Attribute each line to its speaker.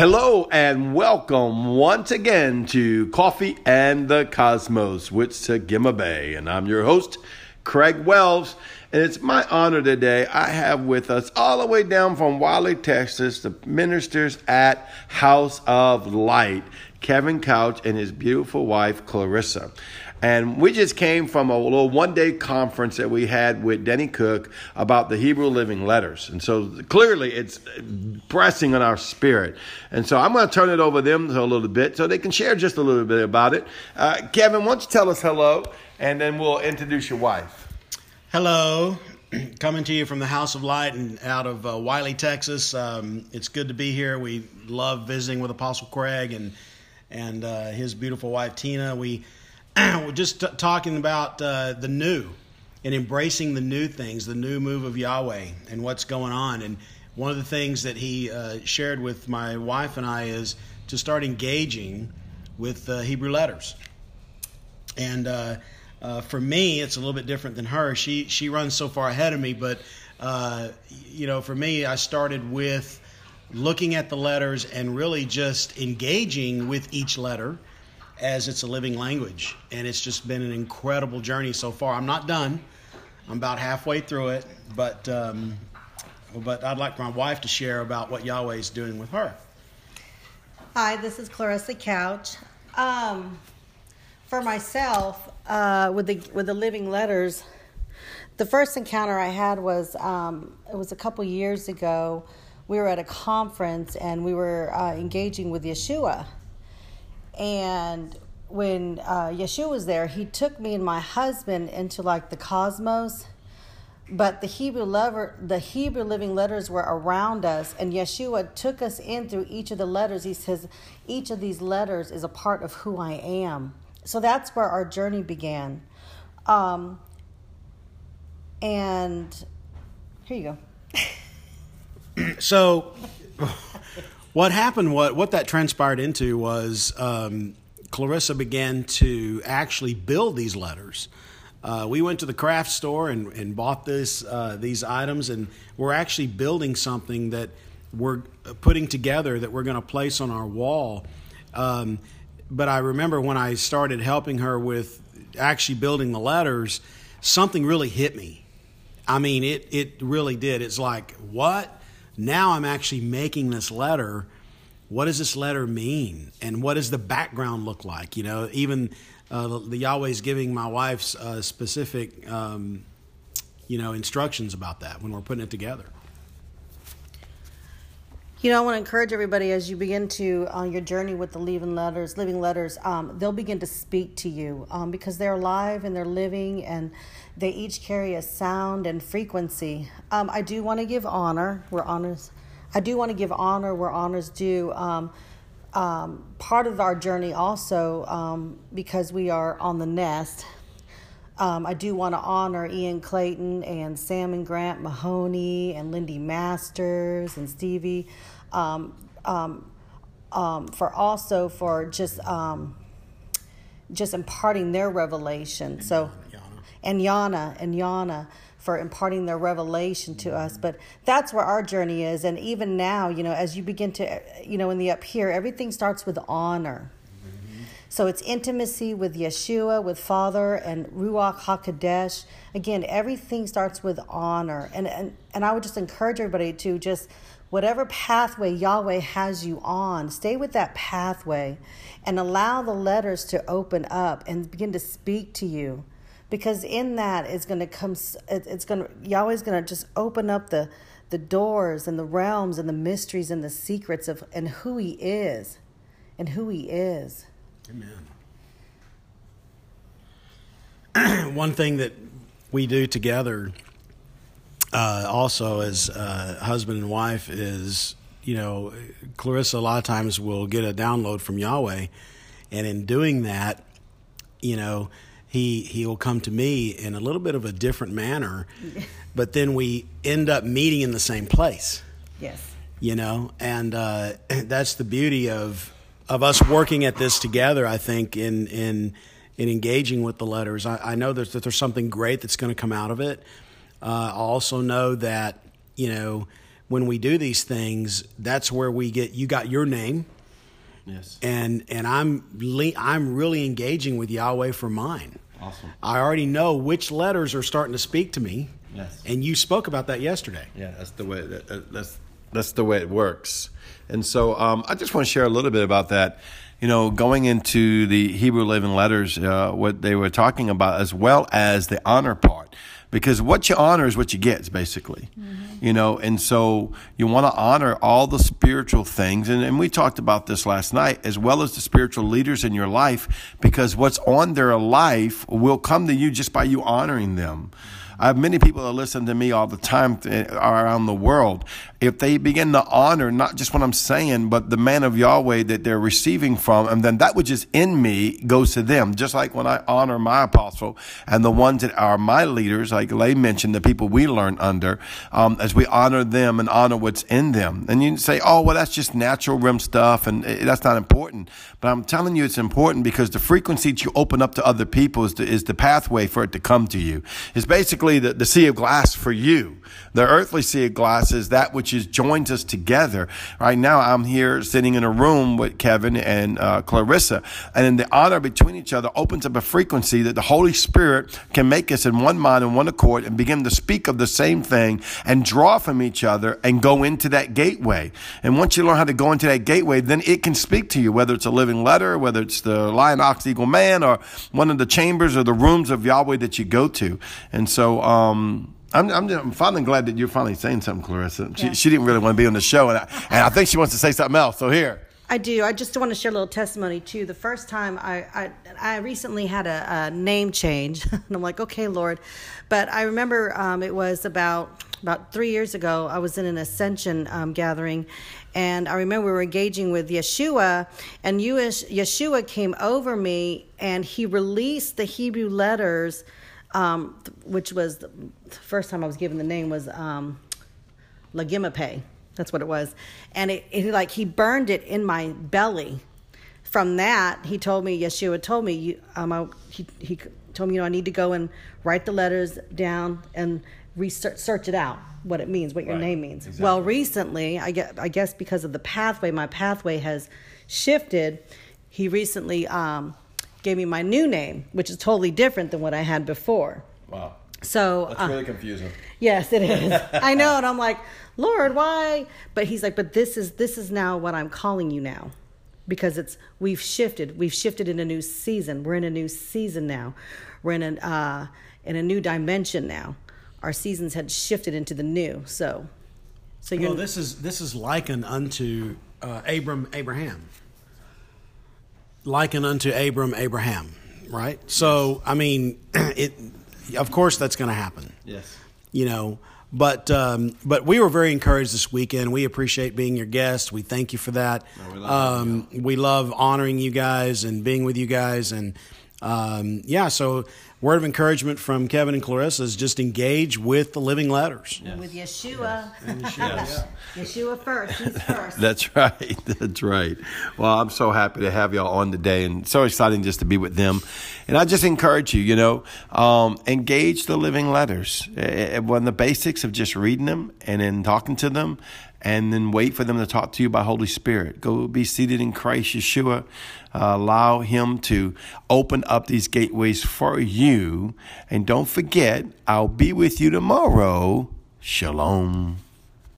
Speaker 1: Hello and welcome once again to Coffee and the Cosmos with Sagima Bay. And I'm your host, Craig Wells. And it's my honor today. I have with us all the way down from Wylie, Texas, the ministers at House of Light, Kevin Couch and his beautiful wife, Clarissa. And we just came from a little one day conference that we had with Denny Cook about the Hebrew Living Letters. And so clearly it's pressing on our spirit. And so I'm going to turn it over to them a little bit so they can share just a little bit about it. Uh, Kevin, why don't you tell us hello and then we'll introduce your wife.
Speaker 2: Hello. Coming to you from the House of Light and out of uh, Wylie, Texas. Um, it's good to be here. We love visiting with Apostle Craig and and uh, his beautiful wife Tina. We we're just t- talking about uh, the new and embracing the new things, the new move of Yahweh and what's going on. And one of the things that he uh, shared with my wife and I is to start engaging with uh, Hebrew letters. And uh, for me, it's a little bit different than her. She she runs so far ahead of me, but uh, you know, for me, I started with looking at the letters and really just engaging with each letter as it's a living language. And it's just been an incredible journey so far. I'm not done. I'm about halfway through it, but um, but I'd like my wife to share about what Yahweh is doing with her.
Speaker 3: Hi, this is Clarissa Couch. Um, for myself, uh, with the with the living letters, the first encounter I had was um, it was a couple years ago. We were at a conference and we were uh, engaging with Yeshua, and when uh, Yeshua was there, he took me and my husband into like the cosmos. But the Hebrew lover, the Hebrew living letters were around us, and Yeshua took us in through each of the letters. He says, each of these letters is a part of who I am. So that's where our journey began. Um, and here you
Speaker 2: go. so what happened what what that transpired into was um, Clarissa began to actually build these letters. Uh, we went to the craft store and, and bought this uh, these items, and we're actually building something that we're putting together that we're going to place on our wall. Um, but I remember when I started helping her with actually building the letters, something really hit me. I mean, it it really did. It's like what? Now I'm actually making this letter. What does this letter mean? And what does the background look like? You know, even uh, the Yahweh's giving my wife's uh, specific, um, you know, instructions about that when we're putting it together.
Speaker 3: You know, I want to encourage everybody as you begin to uh, your journey with the living letters, living letters. Um, they'll begin to speak to you um, because they're alive and they're living, and they each carry a sound and frequency. Um, I do want to give honor where honors. I do want to give honor where honors due. Um, um, part of our journey also um, because we are on the nest. Um, I do want to honor Ian Clayton and Sam and Grant Mahoney and Lindy Masters and Stevie um, um, um, for also for just um, just imparting their revelation.
Speaker 2: And
Speaker 3: so,
Speaker 2: Yana.
Speaker 3: and Yana and Yana for imparting their revelation to us. But that's where our journey is. And even now, you know, as you begin to, you know, in the up here, everything starts with honor. So it's intimacy with Yeshua, with Father, and Ruach HaKodesh. Again, everything starts with honor. And, and, and I would just encourage everybody to just, whatever pathway Yahweh has you on, stay with that pathway and allow the letters to open up and begin to speak to you. Because in that is going to come, it's going to, Yahweh's going to just open up the, the doors and the realms and the mysteries and the secrets of and who He is and who He is.
Speaker 2: Amen. One thing that we do together, uh, also as uh, husband and wife, is you know, Clarissa a lot of times will get a download from Yahweh, and in doing that, you know, he he will come to me in a little bit of a different manner, but then we end up meeting in the same place.
Speaker 3: Yes.
Speaker 2: You know, and uh, that's the beauty of of us working at this together, I think in in in engaging with the letters, I, I know that, that there's something great that's going to come out of it. Uh, I also know that you know when we do these things, that's where we get you got your name.
Speaker 1: Yes.
Speaker 2: And and I'm le- I'm really engaging with Yahweh for mine.
Speaker 1: Awesome.
Speaker 2: I already know which letters are starting to speak to me.
Speaker 1: Yes.
Speaker 2: And you spoke about that yesterday.
Speaker 1: Yeah, that's the way. That, that's that's the way it works. And so, um, I just want to share a little bit about that. You know, going into the Hebrew Living Letters, uh, what they were talking about, as well as the honor part, because what you honor is what you get, basically. Mm-hmm. You know, and so you want to honor all the spiritual things, and, and we talked about this last night, as well as the spiritual leaders in your life, because what's on their life will come to you just by you honoring them. I have many people that listen to me all the time around the world. If they begin to honor not just what I'm saying, but the man of Yahweh that they're receiving from, and then that which is in me goes to them. Just like when I honor my apostle and the ones that are my leaders, like Lay mentioned, the people we learn under, um, as we honor them and honor what's in them. And you say, oh, well, that's just natural rim stuff, and that's not important. But I'm telling you, it's important because the frequency that you open up to other people is the, is the pathway for it to come to you. It's basically the, the sea of glass for you. The earthly sea of glass is that which is joins us together. Right now, I'm here sitting in a room with Kevin and uh, Clarissa, and in the honor between each other opens up a frequency that the Holy Spirit can make us in one mind and one accord and begin to speak of the same thing and draw from each other and go into that gateway. And once you learn how to go into that gateway, then it can speak to you, whether it's a living letter, whether it's the lion, ox, eagle, man, or one of the chambers or the rooms of Yahweh that you go to. And so um, I'm, I'm, I'm, finally glad that you're finally saying something, Clarissa. She, yeah. she didn't really want to be on the show, and I, and I think she wants to say something else. So here.
Speaker 3: I do. I just want to share a little testimony too. The first time I I, I recently had a, a, name change, and I'm like, okay, Lord, but I remember um, it was about about three years ago. I was in an ascension um, gathering, and I remember we were engaging with Yeshua, and Yeshua came over me, and he released the Hebrew letters um, which was the first time I was given the name was um, Lagimape. That's what it was, and it, it like he burned it in my belly. From that, he told me Yeshua told me you, um, I, he he told me you know I need to go and write the letters down and research search it out what it means, what your right. name means. Exactly. Well, recently, I guess, I guess because of the pathway, my pathway has shifted. He recently um, gave me my new name, which is totally different than what I had before.
Speaker 1: Wow.
Speaker 3: So
Speaker 1: that's uh, really confusing.
Speaker 3: Yes, it is. I know, and I'm like, Lord, why? But he's like, but this is this is now what I'm calling you now, because it's we've shifted. We've shifted in a new season. We're in a new season now. We're in a uh, in a new dimension now. Our seasons had shifted into the new. So,
Speaker 2: so you. Well, this is this is likened unto uh, Abram Abraham liken unto Abram Abraham, right? So, I mean, it. Of course, that's going to happen.
Speaker 1: Yes.
Speaker 2: You know, but um, but we were very encouraged this weekend. We appreciate being your guest. We thank you for that. we, love um, we love honoring you guys and being with you guys, and um, yeah. So word of encouragement from Kevin and Clarissa is just engage with the living letters.
Speaker 3: Yes. With Yeshua. Yes. yes. Yeshua first. He's first.
Speaker 1: That's right. That's right. Well, I'm so happy to have y'all on today and so exciting just to be with them. And I just encourage you, you know, um, engage the living letters. One of the basics of just reading them and then talking to them and then wait for them to talk to you by Holy Spirit. Go be seated in Christ Yeshua. Uh, allow Him to open up these gateways for you. And don't forget, I'll be with you tomorrow. Shalom.